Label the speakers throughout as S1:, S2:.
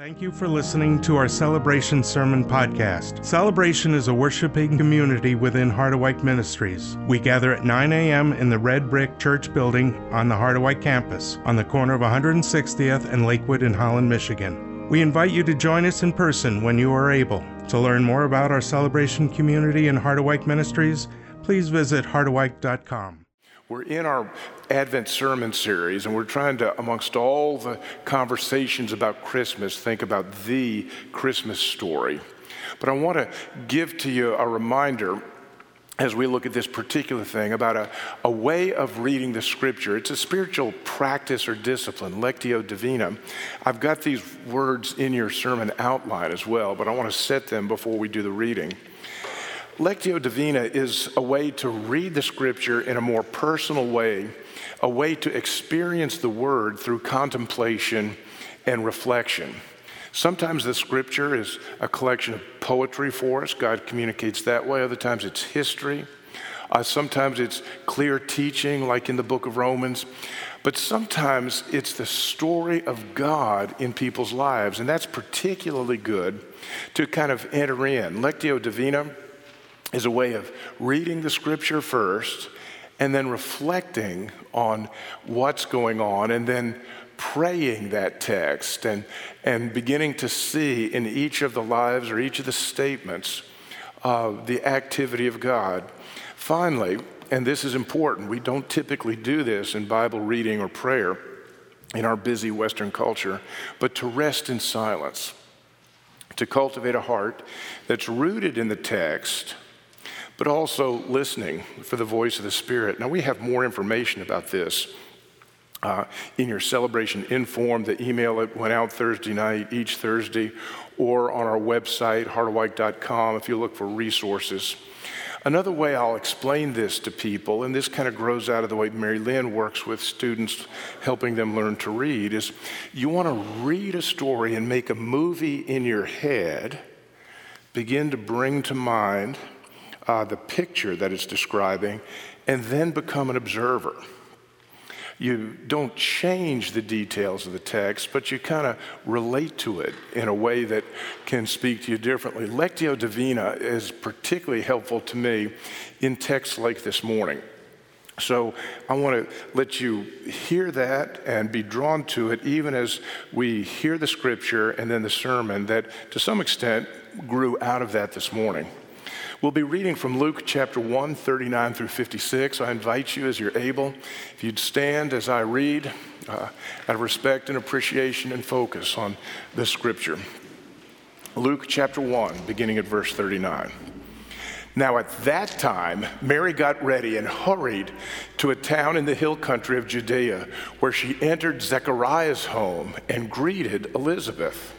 S1: Thank you for listening to our Celebration Sermon Podcast. Celebration is a worshiping community within Harderwyk Ministries. We gather at 9 a.m. in the Red Brick Church building on the Harderwyk campus, on the corner of 160th and Lakewood in Holland, Michigan. We invite you to join us in person when you are able. To learn more about our Celebration community and Harderwyk Ministries, please visit harderwyk.com.
S2: We're in our Advent sermon series, and we're trying to, amongst all the conversations about Christmas, think about the Christmas story. But I want to give to you a reminder as we look at this particular thing about a, a way of reading the scripture. It's a spiritual practice or discipline, Lectio Divina. I've got these words in your sermon outline as well, but I want to set them before we do the reading. Lectio Divina is a way to read the scripture in a more personal way, a way to experience the word through contemplation and reflection. Sometimes the scripture is a collection of poetry for us. God communicates that way. Other times it's history. Uh, sometimes it's clear teaching, like in the book of Romans. But sometimes it's the story of God in people's lives. And that's particularly good to kind of enter in. Lectio Divina is a way of reading the scripture first and then reflecting on what's going on and then praying that text and, and beginning to see in each of the lives or each of the statements uh, the activity of God. Finally, and this is important, we don't typically do this in Bible reading or prayer in our busy Western culture, but to rest in silence, to cultivate a heart that's rooted in the text but also listening for the voice of the Spirit. Now, we have more information about this uh, in your celebration inform, the email that went out Thursday night, each Thursday, or on our website, harderwyk.com, if you look for resources. Another way I'll explain this to people, and this kind of grows out of the way Mary Lynn works with students, helping them learn to read, is you want to read a story and make a movie in your head, begin to bring to mind uh, the picture that it's describing, and then become an observer. You don't change the details of the text, but you kind of relate to it in a way that can speak to you differently. Lectio Divina is particularly helpful to me in texts like this morning. So I want to let you hear that and be drawn to it, even as we hear the scripture and then the sermon that to some extent grew out of that this morning. We'll be reading from Luke chapter 1, 39 through 56. I invite you, as you're able, if you'd stand as I read, uh, out of respect and appreciation and focus on this scripture. Luke chapter 1, beginning at verse 39. Now, at that time, Mary got ready and hurried to a town in the hill country of Judea, where she entered Zechariah's home and greeted Elizabeth.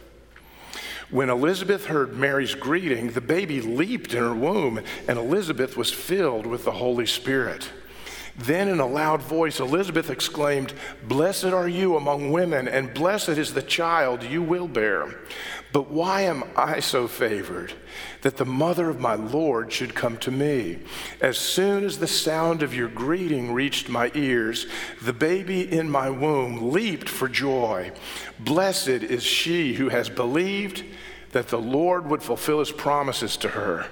S2: When Elizabeth heard Mary's greeting, the baby leaped in her womb, and Elizabeth was filled with the Holy Spirit. Then, in a loud voice, Elizabeth exclaimed, Blessed are you among women, and blessed is the child you will bear. But why am I so favored that the mother of my Lord should come to me? As soon as the sound of your greeting reached my ears, the baby in my womb leaped for joy. Blessed is she who has believed that the Lord would fulfill his promises to her.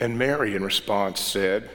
S2: And Mary, in response, said,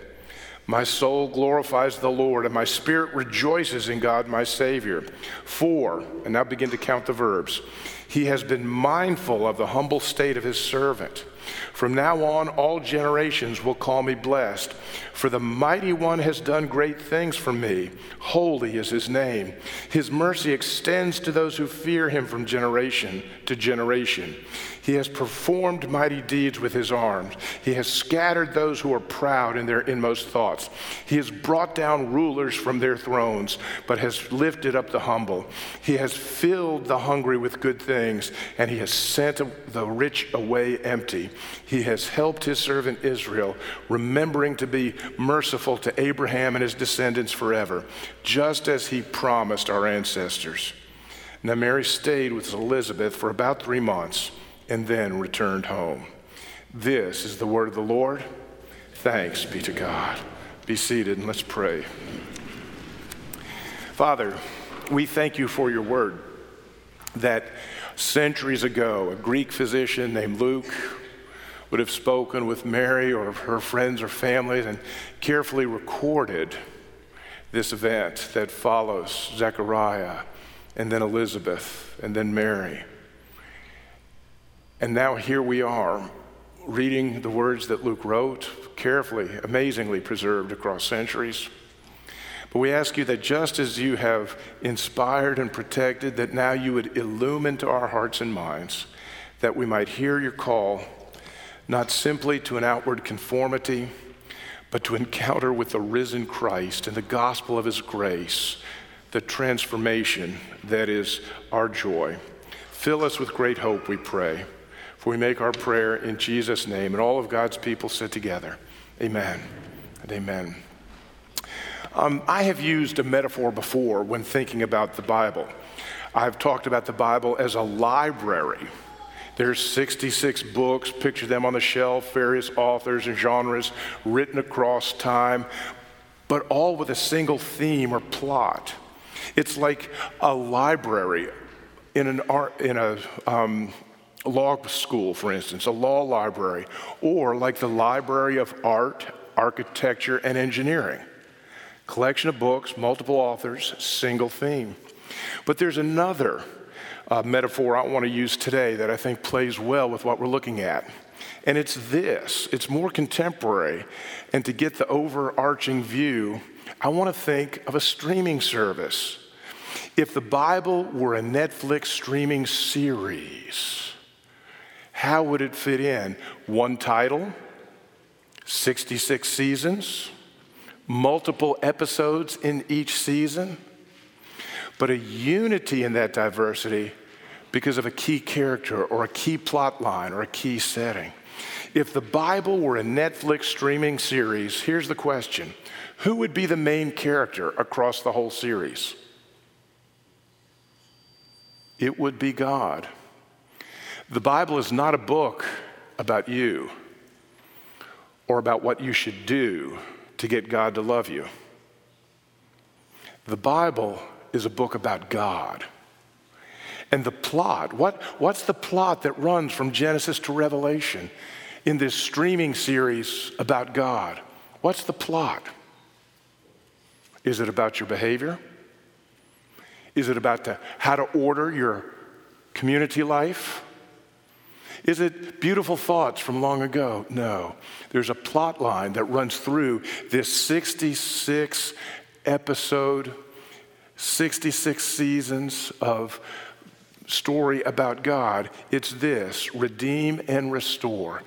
S2: My soul glorifies the Lord, and my spirit rejoices in God my Savior. For, and now begin to count the verbs, he has been mindful of the humble state of his servant. From now on, all generations will call me blessed, for the mighty one has done great things for me. Holy is his name. His mercy extends to those who fear him from generation to generation. He has performed mighty deeds with his arms. He has scattered those who are proud in their inmost thoughts. He has brought down rulers from their thrones, but has lifted up the humble. He has filled the hungry with good things, and he has sent the rich away empty. He has helped his servant Israel, remembering to be merciful to Abraham and his descendants forever, just as he promised our ancestors. Now, Mary stayed with Elizabeth for about three months and then returned home. This is the word of the Lord. Thanks be to God. Be seated and let's pray. Father, we thank you for your word that Centuries ago, a Greek physician named Luke would have spoken with Mary or her friends or families and carefully recorded this event that follows Zechariah and then Elizabeth and then Mary. And now here we are reading the words that Luke wrote, carefully, amazingly preserved across centuries. But we ask you that just as you have inspired and protected, that now you would illumine to our hearts and minds, that we might hear your call, not simply to an outward conformity, but to encounter with the risen Christ and the gospel of his grace, the transformation that is our joy. Fill us with great hope, we pray. For we make our prayer in Jesus' name. And all of God's people sit together. Amen and amen. Um, I have used a metaphor before when thinking about the Bible. I've talked about the Bible as a library. There's 66 books, picture them on the shelf, various authors and genres written across time, but all with a single theme or plot. It's like a library in, an art, in a um, law school, for instance, a law library, or like the Library of Art, Architecture, and Engineering collection of books, multiple authors, single theme. But there's another uh, metaphor I want to use today that I think plays well with what we're looking at. And it's this it's more contemporary. And to get the overarching view, I want to think of a streaming service. If the Bible were a Netflix streaming series, how would it fit in? One title, 66 seasons, multiple episodes in each season, but a unity in that diversity because of a key character or a key plot line or a key setting. If the Bible were a Netflix streaming series, here's the question Who would be the main character across the whole series? It would be God. The Bible is not a book about you or about what you should do to get God to love you. The Bible is a book about God. And the plot, what, what's the plot that runs from Genesis to Revelation in this streaming series about God? What's the plot? Is it about your behavior? Is it about the, how to order your community life? Is it beautiful thoughts from long ago? No. There's a plot line that runs through this 66 episode, 66 seasons of story about God. It's this redeem and restore.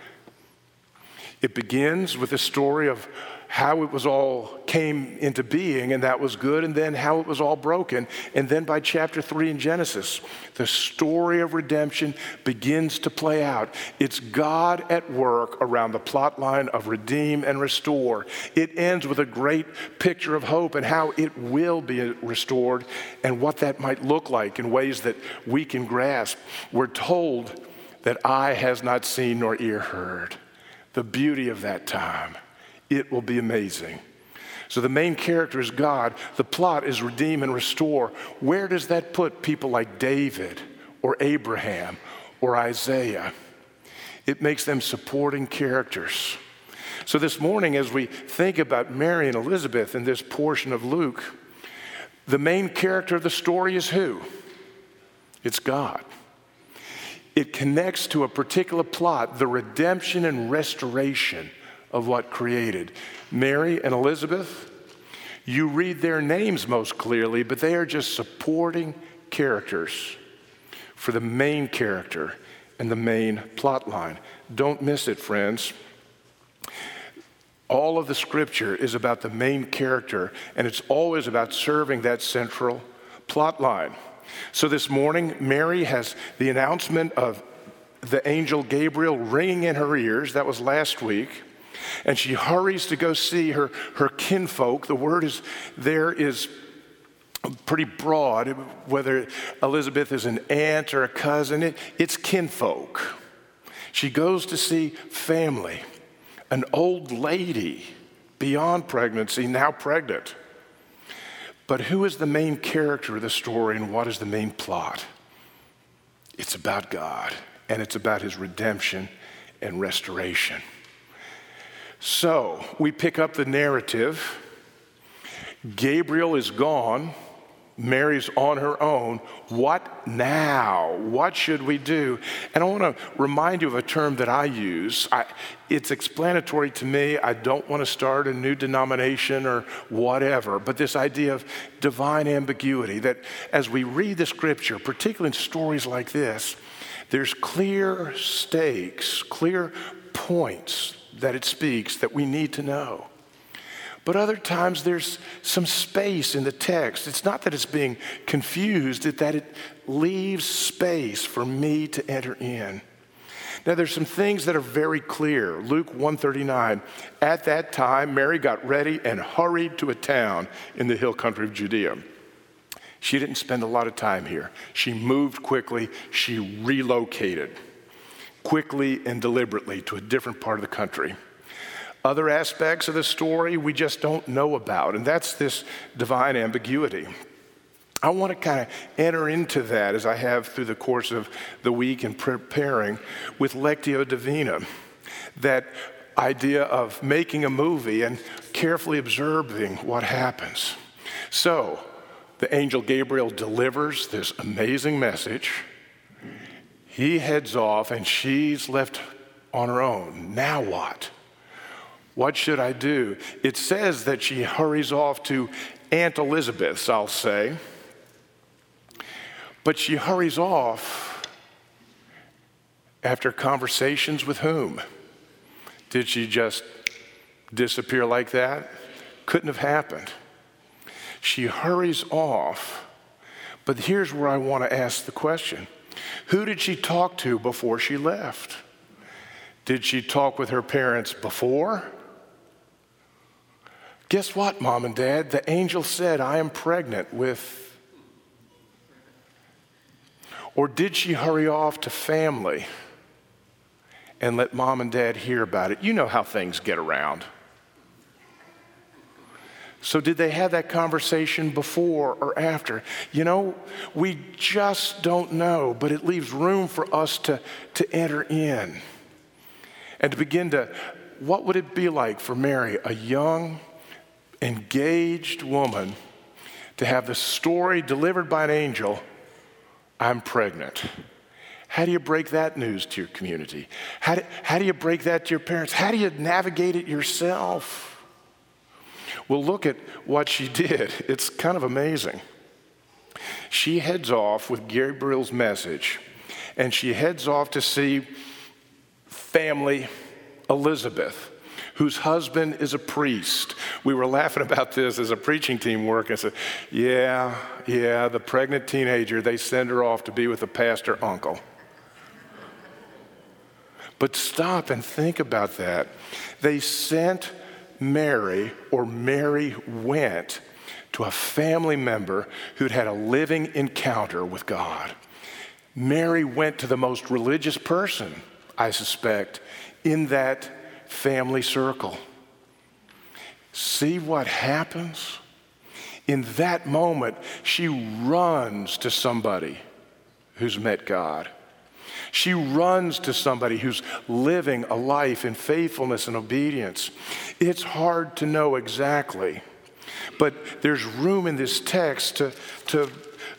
S2: It begins with a story of how it was all came into being, and that was good, and then how it was all broken. And then by chapter three in Genesis, the story of redemption begins to play out. It's God at work around the plot line of redeem and restore. It ends with a great picture of hope and how it will be restored and what that might look like in ways that we can grasp. We're told that eye has not seen nor ear heard the beauty of that time. It will be amazing. So the main character is God. The plot is redeem and restore. Where does that put people like David or Abraham or Isaiah? It makes them supporting characters. So this morning, as we think about Mary and Elizabeth in this portion of Luke, the main character of the story is who? It's God. It connects to a particular plot, the redemption and restoration of what created. Mary and Elizabeth, you read their names most clearly, but they are just supporting characters for the main character and the main plot line. Don't miss it, friends. All of the scripture is about the main character, and it's always about serving that central plot line. So this morning, Mary has the announcement of the angel Gabriel ringing in her ears. That was last week and she hurries to go see her, her kinfolk. The word is there is pretty broad, whether Elizabeth is an aunt or a cousin, it, it's kinfolk. She goes to see family, an old lady beyond pregnancy, now pregnant. But who is the main character of the story and what is the main plot? It's about God, and it's about his redemption and restoration. So we pick up the narrative. Gabriel is gone. Mary's on her own. What now? What should we do? And I want to remind you of a term that I use. I, it's explanatory to me. I don't want to start a new denomination or whatever, but this idea of divine ambiguity that as we read the scripture, particularly in stories like this, there's clear stakes, clear points that it speaks that we need to know. But other times there's some space in the text. It's not that it's being confused, it's that it leaves space for me to enter in. Now there's some things that are very clear. Luke 139. At that time Mary got ready and hurried to a town in the hill country of Judea. She didn't spend a lot of time here. She moved quickly, she relocated quickly and deliberately to a different part of the country. Other aspects of the story we just don't know about, and that's this divine ambiguity. I want to kind of enter into that as I have through the course of the week in preparing with Lectio Divina. That idea of making a movie and carefully observing what happens. So, the angel Gabriel delivers this amazing message. He heads off, and she's left on her own. Now what? What should I do? It says that she hurries off to Aunt Elizabeth's, I'll say. But she hurries off after conversations with whom? Did she just disappear like that? Couldn't have happened. She hurries off. But here's where I want to ask the question Who did she talk to before she left? Did she talk with her parents before? Guess what, mom and dad? The angel said, I am pregnant with. Or did she hurry off to family and let mom and dad hear about it? You know how things get around. So, did they have that conversation before or after? You know, we just don't know, but it leaves room for us to, to enter in and to begin to. What would it be like for Mary, a young, engaged woman to have the story delivered by an angel I'm pregnant. How do you break that news to your community? How do, how do you break that to your parents? How do you navigate it yourself? Well, look at what she did. It's kind of amazing. She heads off with Gabriel's message, and she heads off to see family Elizabeth whose husband is a priest. We were laughing about this as a preaching team work. I said, Yeah, yeah, the pregnant teenager, they send her off to be with a pastor uncle. But stop and think about that. They sent Mary, or Mary went to a family member who'd had a living encounter with God. Mary went to the most religious person, I suspect, in that family circle. See what happens? In that moment, she runs to somebody who's met God. She runs to somebody who's living a life in faithfulness and obedience. It's hard to know exactly, but there's room in this text to, to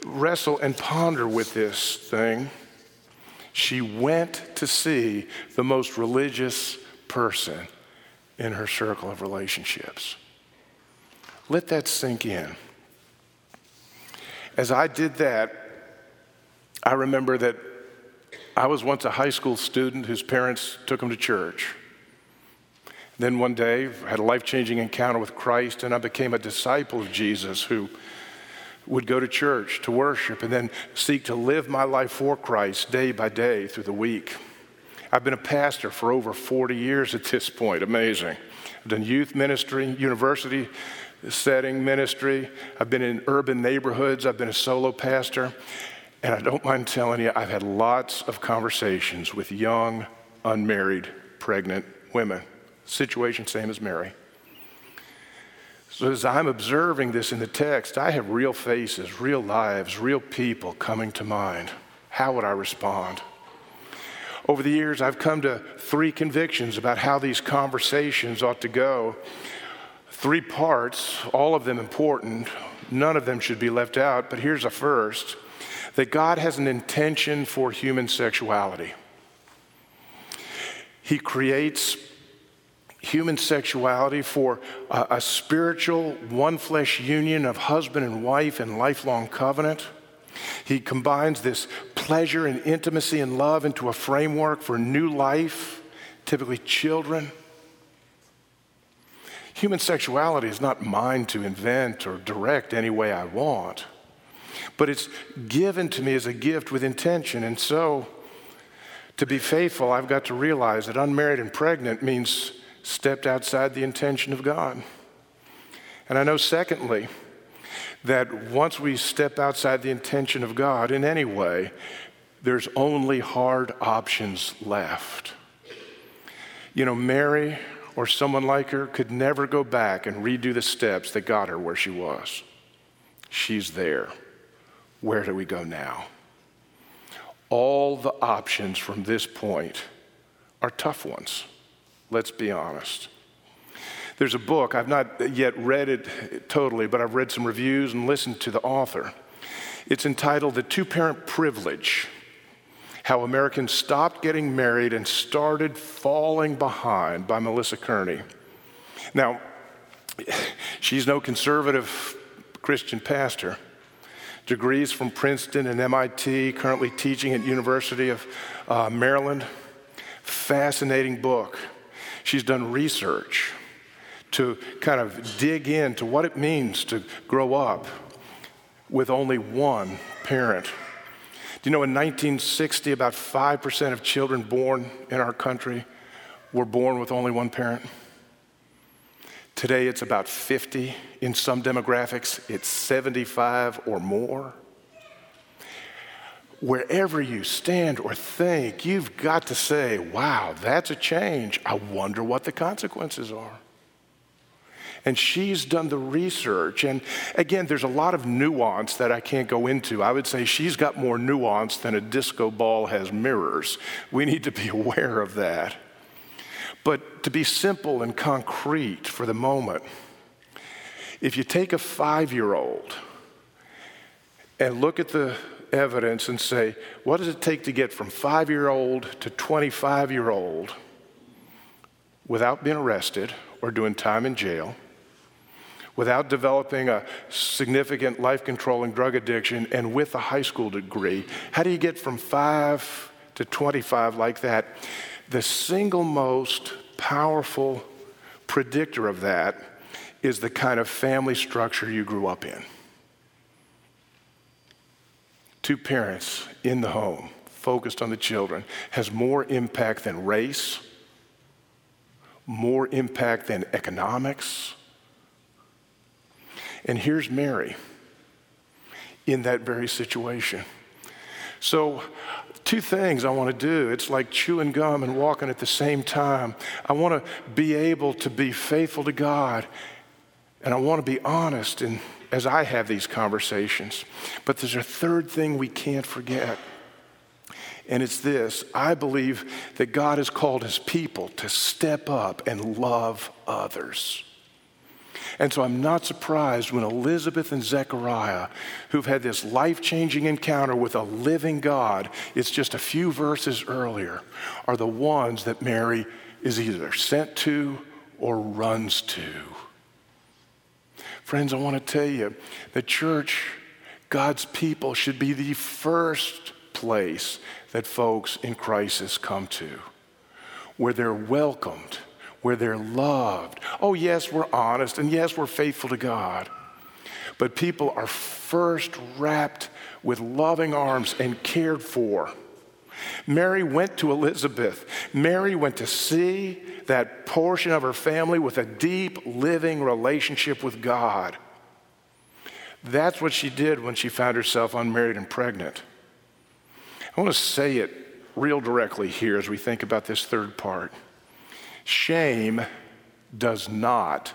S2: wrestle and ponder with this thing. She went to see the most religious person in her circle of relationships. Let that sink in. As I did that, I remember that I was once a high school student whose parents took him to church. Then one day, I had a life changing encounter with Christ, and I became a disciple of Jesus who would go to church to worship and then seek to live my life for Christ day by day through the week. I've been a pastor for over 40 years at this point. Amazing. I've done youth ministry, university setting ministry. I've been in urban neighborhoods. I've been a solo pastor. And I don't mind telling you, I've had lots of conversations with young, unmarried, pregnant women. Situation same as Mary. So as I'm observing this in the text, I have real faces, real lives, real people coming to mind. How would I respond? Over the years, I've come to three convictions about how these conversations ought to go. Three parts, all of them important. None of them should be left out, but here's a first that God has an intention for human sexuality. He creates human sexuality for a, a, spiritual, one flesh union of husband and wife and lifelong covenant. He combines this pleasure and intimacy and love into a framework for new life, typically children. Human sexuality is not mine to invent or direct any way I want, but it's given to me as a gift with intention. And so, to be faithful, I've got to realize that unmarried and pregnant means stepped outside the intention of God. And I know, secondly, that once we step outside the intention of God in any way, there's only hard options left. You know, Mary or someone like her could never go back and redo the steps that got her where she was. She's there. Where do we go now? All the options from this point are tough ones. Let's be honest. There's a book, I've not yet read it totally, but I've read some reviews and listened to the author. It's entitled The Two Parent Privilege How Americans Stopped Getting Married and Started Falling Behind by Melissa Kearney. Now, she's no conservative Christian pastor. Degrees from Princeton and MIT, currently teaching at University of uh, Maryland. Fascinating book. She's done research to kind of dig into what it means to grow up with only one parent. Do you know in 1960, about 5% of children born in our country were born with only one parent? Today it's about 50. In some demographics, it's 75 or more. Wherever you stand or think, you've got to say, wow, that's a change. I wonder what the consequences are. And she's done the research. And again, there's a lot of nuance that I can't go into. I would say she's got more nuance than a disco ball has mirrors. We need to be aware of that. But to be simple and concrete for the moment, if you take a five year old and look at the evidence and say, what does it take to get from five year old to 25 year old without being arrested or doing time in jail? without developing a significant life controlling drug addiction and with a high school degree? How do you get from five to 25 like that? The single most powerful predictor of that is the kind of family structure you grew up in. Two parents in the home, focused on the children, has more impact than race, more impact than economics, and here's Mary in that very situation. So, two things I want to do. It's like chewing gum and walking at the same time. I want to be able to be faithful to God, and I want to be honest and as I have these conversations. But there's a third thing we can't forget. And it's this I believe that God has called his people to step up and love others. And so I'm not surprised when Elizabeth and Zechariah, who've had this life changing encounter with a living God, it's just a few verses earlier, are the ones that Mary is either sent to or runs to. Friends, I want to tell you the church, God's people, should be the first place that folks in crisis come to, where they're welcomed where they're loved. Oh, yes, we're honest, and yes, we're faithful to God. But people are first wrapped with loving arms and cared for. Mary went to Elizabeth. Mary went to see that portion of her family with a deep, living relationship with God. That's what she did when she found herself unmarried and pregnant. I want to say it real directly here as we think about this third part. Shame does not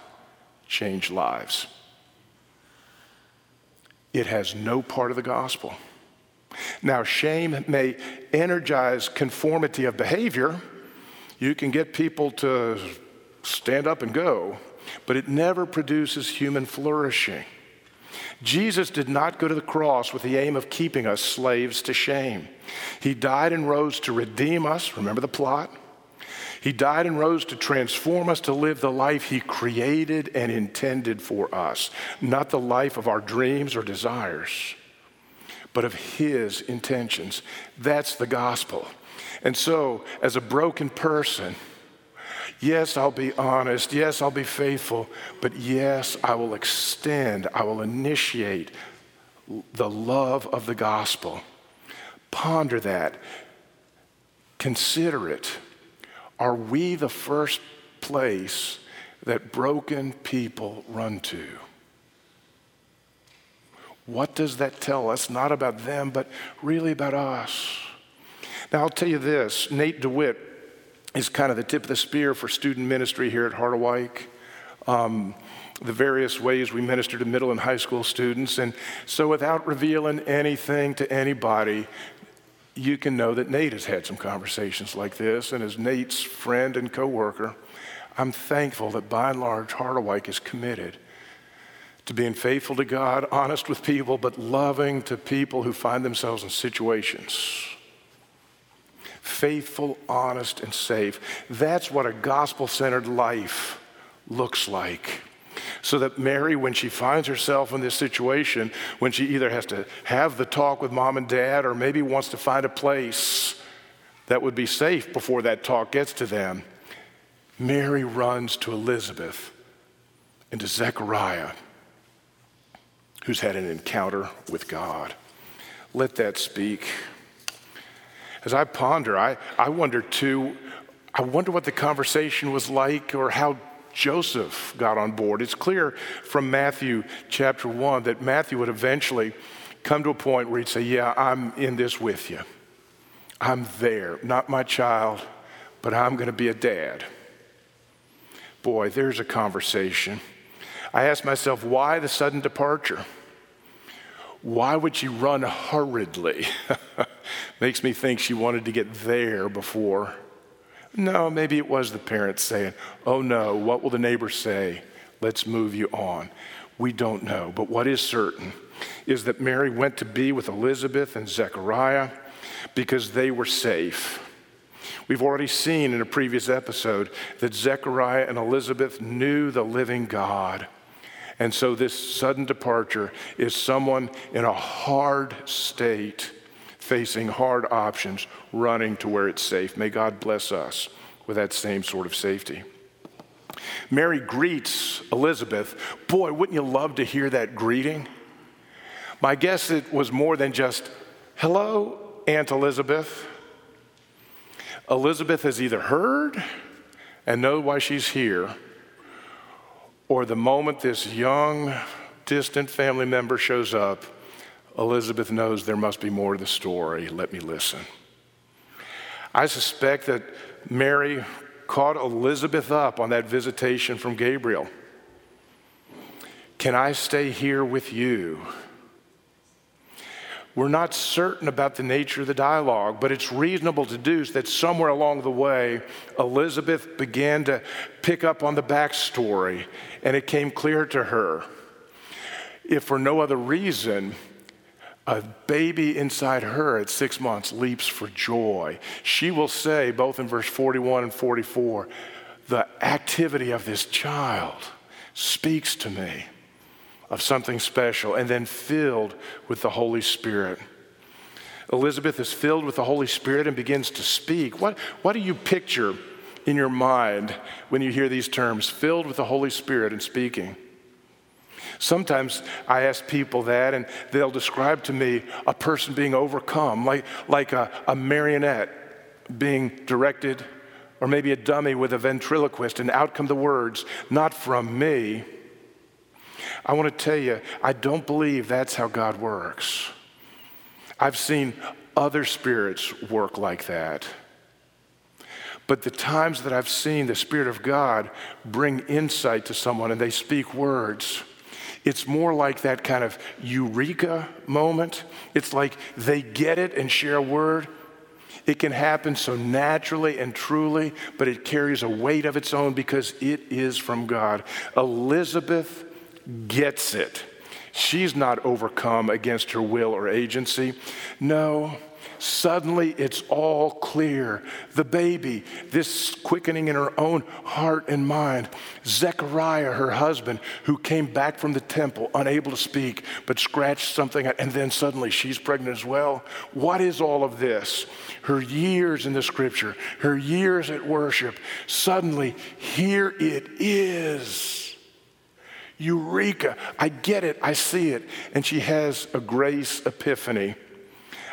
S2: change lives. It has no part of the gospel. Now, shame may energize conformity of behavior. You can get people to stand up and go, but it never produces human flourishing. Jesus did not go to the cross with the aim of keeping us slaves to shame. He died and rose to redeem us. Remember the plot? He died and rose to transform us to live the life He created and intended for us, not the life of our dreams or desires, but of His intentions. That's the gospel. And so, as a broken person, Yes, I'll be honest. Yes, I'll be faithful. But yes, I will extend, I will initiate the love of the gospel. Ponder that. Consider it. Are we the first place that broken people run to? What does that tell us? Not about them, but really about us. Now, I'll tell you this Nate DeWitt is kind of the tip of the spear for student ministry here at Harderwyk. Um, the various ways we minister to middle and high school students. And so, without revealing anything to anybody, you can know that Nate has had some conversations like this. And as Nate's friend and coworker, I'm thankful that by and large, Harderwyk is committed to being faithful to God, honest with people, but loving to people who find themselves in situations faithful, honest, and safe. That's what a gospel centered life looks like. So that Mary, when she finds herself in this situation, when she either has to have the talk with mom and dad or maybe wants to find a place that would be safe before that talk gets to them, Mary runs to Elizabeth and to Zechariah, who's had an encounter with God. Let that speak as I ponder, I, I wonder too, I wonder what the conversation was like or how Joseph got on board. It's clear from Matthew chapter 1 that Matthew would eventually come to a point where he'd say, Yeah, I'm in this with you. I'm there, not my child, but I'm going to be a dad. Boy, there's a conversation. I asked myself, why the sudden departure? Why would she run hurriedly? Makes me think she wanted to get there before. No, maybe it was the parents saying, Oh no, what will the neighbors say? Let's move you on. We don't know. But what is certain is that Mary went to be with Elizabeth and Zechariah because they were safe. We've already seen in a previous episode that Zechariah and Elizabeth knew the living God. And so this sudden departure is someone in a hard state, facing hard options, running to where it's safe. May God bless us with that same sort of safety. Mary greets Elizabeth. Boy, wouldn't you love to hear that greeting? My guess it was more than just, hello, Aunt Elizabeth. Elizabeth has either heard and know why she's here, or the moment this young, distant family member shows up, Elizabeth knows there must be more to the story. Let me listen. I suspect that Mary caught Elizabeth up on that visitation from Gabriel. Can I stay here with you? We're not certain about the nature of the dialogue, but it's reasonable to deduce that somewhere along the way, Elizabeth began to pick up on the backstory, and it came clear to her. If for no other reason, a baby inside her at six months leaps for joy. She will say, both in verse 41 and 44, the activity of this child speaks to me of something special, and then filled with the Holy Spirit. Elizabeth is filled with the Holy Spirit and begins to speak. What, what do you picture in your mind when you hear these terms, filled with the Holy Spirit and speaking? Sometimes I ask people that, and they'll describe to me a person being overcome, like, like a, a marionette being directed, or maybe a dummy with a ventriloquist, and out come the words, not from me I want to tell you, I don't believe that's how God works. I've seen other spirits work like that. But the times that I've seen the Spirit of God bring insight to someone and they speak words, It's more like that kind of eureka moment. It's like they get it and share a word. It can happen so naturally and truly, but it carries a weight of its own because it is from God. Elizabeth gets it. She's not overcome against her will or agency. No, Suddenly, it's all clear. The baby, this quickening in her own heart and mind. Zechariah, her husband, who came back from the temple, unable to speak, but scratched something, and then suddenly she's pregnant as well. What is all of this? Her years in the scripture, her years at worship. Suddenly, here it is. Eureka! I get it, I see it. And she has a grace epiphany.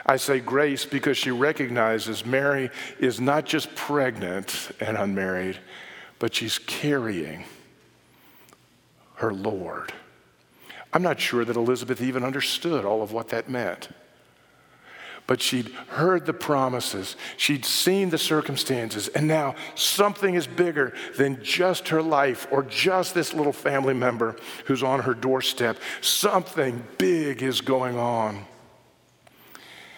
S2: I say grace because she recognizes Mary is not just pregnant and unmarried, but she's carrying her Lord. I'm not sure that Elizabeth even understood all of what that meant. But she'd heard the promises, she'd seen the circumstances, and now something is bigger than just her life or just this little family member who's on her doorstep. Something big is going on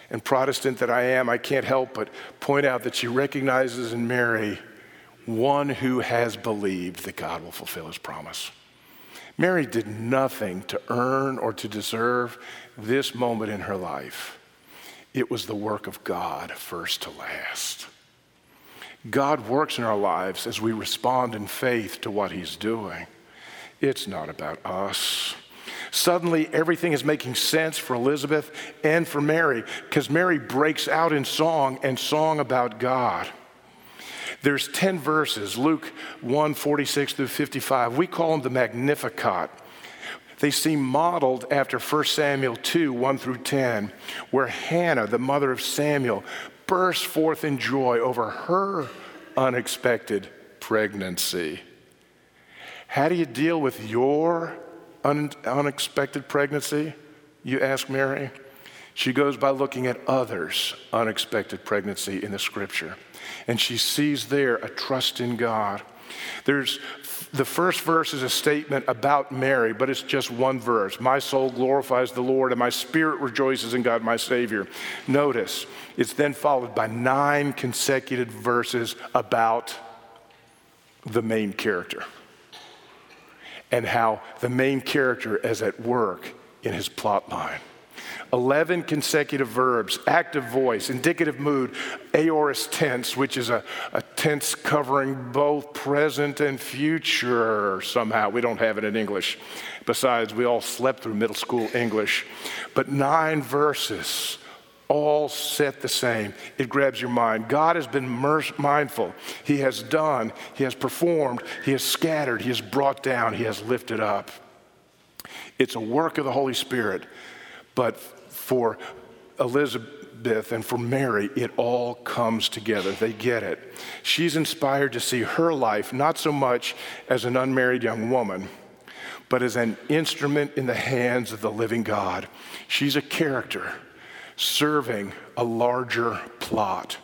S2: and Protestant that I am, I can't help but point out that she recognizes in Mary one who has believed that God will fulfill his promise. Mary did nothing to earn or to deserve this moment in her life. It was the work of God, first to last. God works in our lives as we respond in faith to what he's doing. It's not about us. Suddenly, everything is making sense for Elizabeth and for Mary because Mary breaks out in song and song about God. There's 10 verses, Luke 1 46 through 55. We call them the Magnificat. They seem modeled after 1 Samuel 2 1 through 10, where Hannah, the mother of Samuel, bursts forth in joy over her unexpected pregnancy. How do you deal with your un- unexpected pregnancy, you ask Mary? She goes by looking at others' unexpected pregnancy in the scripture. And she sees there a trust in God. There's the first verse is a statement about Mary, but it's just one verse. My soul glorifies the Lord, and my spirit rejoices in God, my Savior. Notice, it's then followed by nine consecutive verses about the main character and how the main character is at work in his plot line. 11 consecutive verbs, active voice, indicative mood, aorist tense, which is a, a, tense covering both present and future somehow. We don't have it in English. Besides, we all slept through middle school English. But nine verses all set the same. It grabs your mind. God has been mindful. He has done, He has performed, He has scattered, He has brought down, He has lifted up. It's a work of the Holy Spirit. But for Elizabeth and for Mary, it all comes together. They get it. She's inspired to see her life not so much as an unmarried young woman, but as an instrument in the hands of the living God. She's a character serving a larger plot.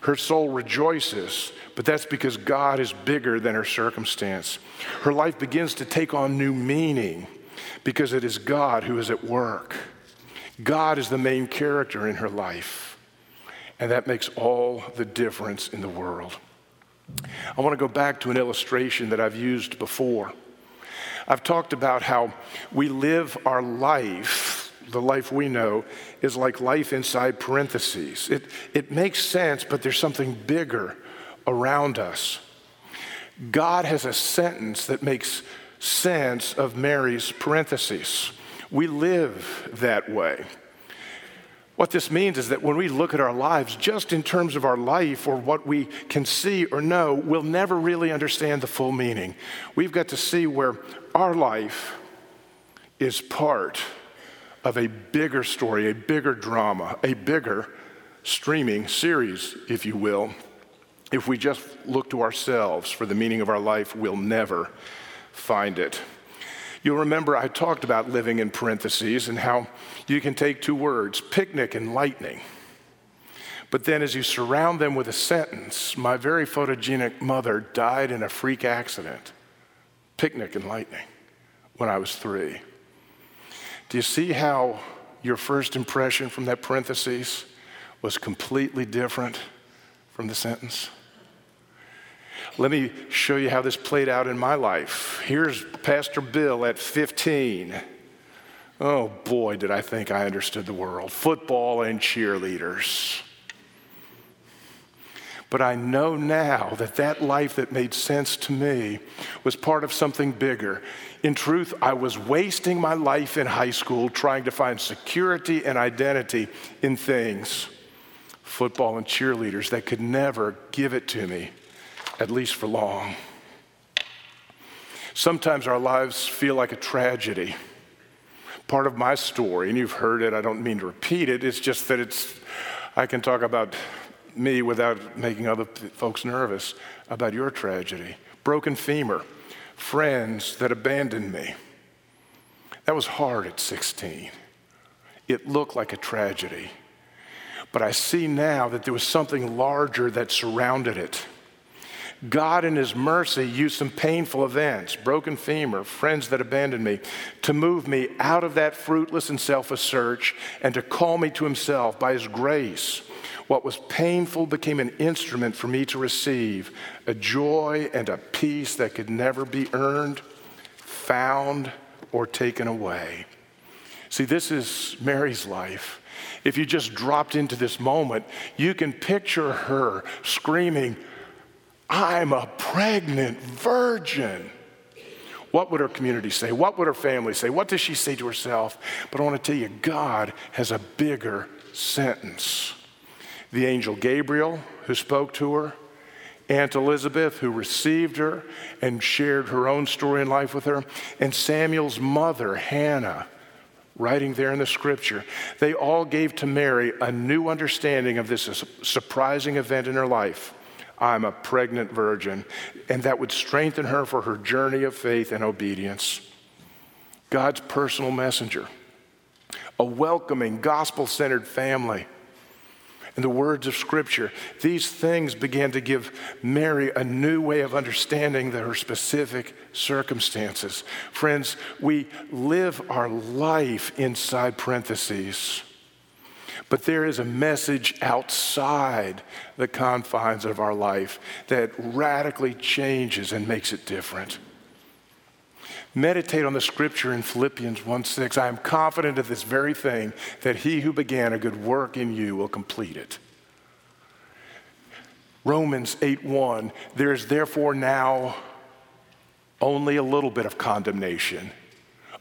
S2: Her soul rejoices, but that's because God is bigger than her circumstance. Her life begins to take on new meaning because it is God who is at work. God is the main character in her life, and that makes all the difference in the world. I want to go back to an illustration that I've used before. I've talked about how we live our life the life we know, is like life inside parentheses. It, it makes sense, but there's something bigger around us. God has a sentence that makes sense of Mary's parentheses. We live that way. What this means is that when we look at our lives, just in terms of our life or what we can see or know, we'll never really understand the full meaning. We've got to see where our life is part of a bigger story, a bigger drama, a bigger streaming series, if you will. If we just look to ourselves for the meaning of our life, we'll never find it. You'll remember I talked about living in parentheses and how you can take two words, picnic and lightning. But then, as you surround them with a sentence, my very photogenic mother died in a freak accident, picnic and lightning, when I was three. Do you see how your first impression from that parenthesis was completely different from the sentence? Let me show you how this played out in my life. Here's Pastor Bill at 15. Oh boy, did I think I understood the world football and cheerleaders. But I know now that that life that made sense to me was part of something bigger. In truth, I was wasting my life in high school trying to find security and identity in things, football and cheerleaders, that could never give it to me at least for long. Sometimes our lives feel like a tragedy. Part of my story, and you've heard it, I don't mean to repeat it, it's just that it's, I can talk about me without making other folks nervous about your tragedy. Broken femur, friends that abandoned me. That was hard at 16. It looked like a tragedy. But I see now that there was something larger that surrounded it. God, in His mercy, used some painful events, broken femur, friends that abandoned me, to move me out of that fruitless and selfish search and to call me to Himself by His grace. What was painful became an instrument for me to receive a joy and a peace that could never be earned, found, or taken away. See, this is Mary's life. If you just dropped into this moment, you can picture her screaming, I'm a pregnant virgin. What would her community say? What would her family say? What does she say to herself? But I want to tell you, God has a bigger sentence. The angel Gabriel, who spoke to her, Aunt Elizabeth, who received her and shared her own story in life with her, and Samuel's mother, Hannah, writing there in the scripture, they all gave to Mary a new understanding of this surprising event in her life. I'm a pregnant virgin. And that would strengthen her for her journey of faith and obedience. God's personal messenger, a welcoming, gospel centered family. In the words of Scripture, these things began to give Mary a new way of understanding her specific circumstances. Friends, we live our life inside parentheses. But there is a message outside the confines of our life that radically changes and makes it different. Meditate on the scripture in Philippians 1 6. I am confident of this very thing, that he who began a good work in you will complete it. Romans 8 1. There is therefore now only a little bit of condemnation.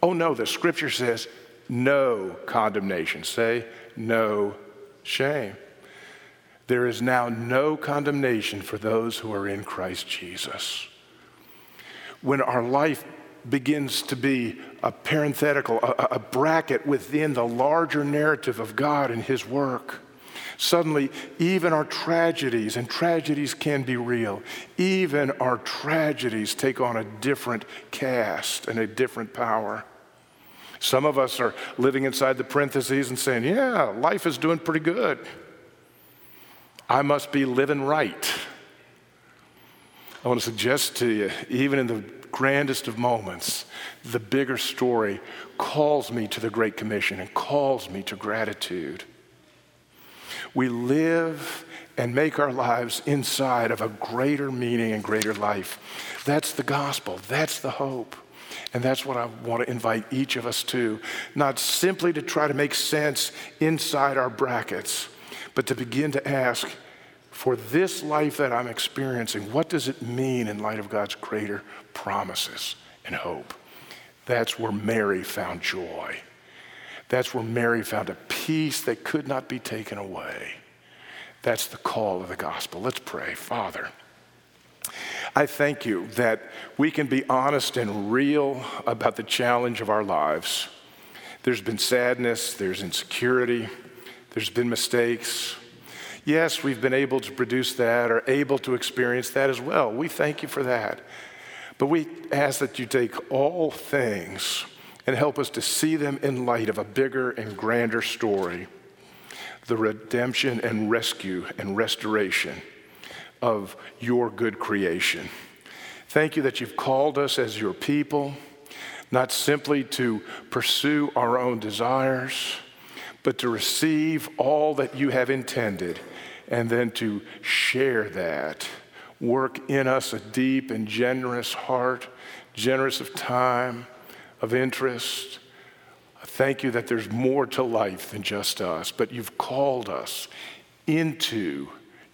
S2: Oh no, the scripture says no condemnation. Say, no shame. There is now no condemnation for those who are in Christ Jesus. When our life begins to be a parenthetical, a, a, bracket within the larger narrative of God and His work, suddenly even our tragedies, and tragedies can be real, even our tragedies take on a different cast and a different power. Some of us are living inside the parentheses and saying, yeah, life is doing pretty good. I must be living right. I want to suggest to you, even in the grandest of moments, the bigger story calls me to the Great Commission and calls me to gratitude. We live and make our lives inside of a greater meaning and greater life. That's the gospel, that's the hope. And that's what I want to invite each of us to, not simply to try to make sense inside our brackets, but to begin to ask, for this life that I'm experiencing, what does it mean in light of God's greater promises and hope? That's where Mary found joy. That's where Mary found a peace that could not be taken away. That's the call of the gospel. Let's pray. Father, I thank you that we can be honest and real about the challenge of our lives. There's been sadness, there's insecurity, there's been mistakes. Yes, we've been able to produce that or able to experience that as well. We thank you for that. But we ask that you take all things and help us to see them in light of a bigger and grander story the redemption and rescue and restoration of your good creation. Thank you that you've called us as your people, not simply to pursue our own desires, but to receive all that you have intended and then to share that. Work in us a deep and generous heart, generous of time, of interest. Thank you that there's more to life than just us, but you've called us into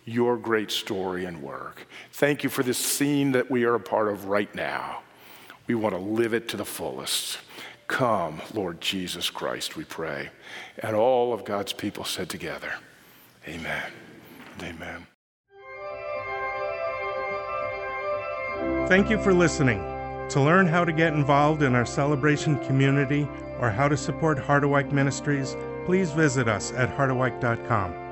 S2: your great story and work. Thank you for this scene that we are a part of right now. We want to live it to the fullest. Come, Lord Jesus Christ, we pray. And all of God's people said together, Amen. Amen.
S1: Thank you for listening. To learn how to get involved in our celebration community or how to support Harderwyk Ministries, please visit us at harderwyk.com.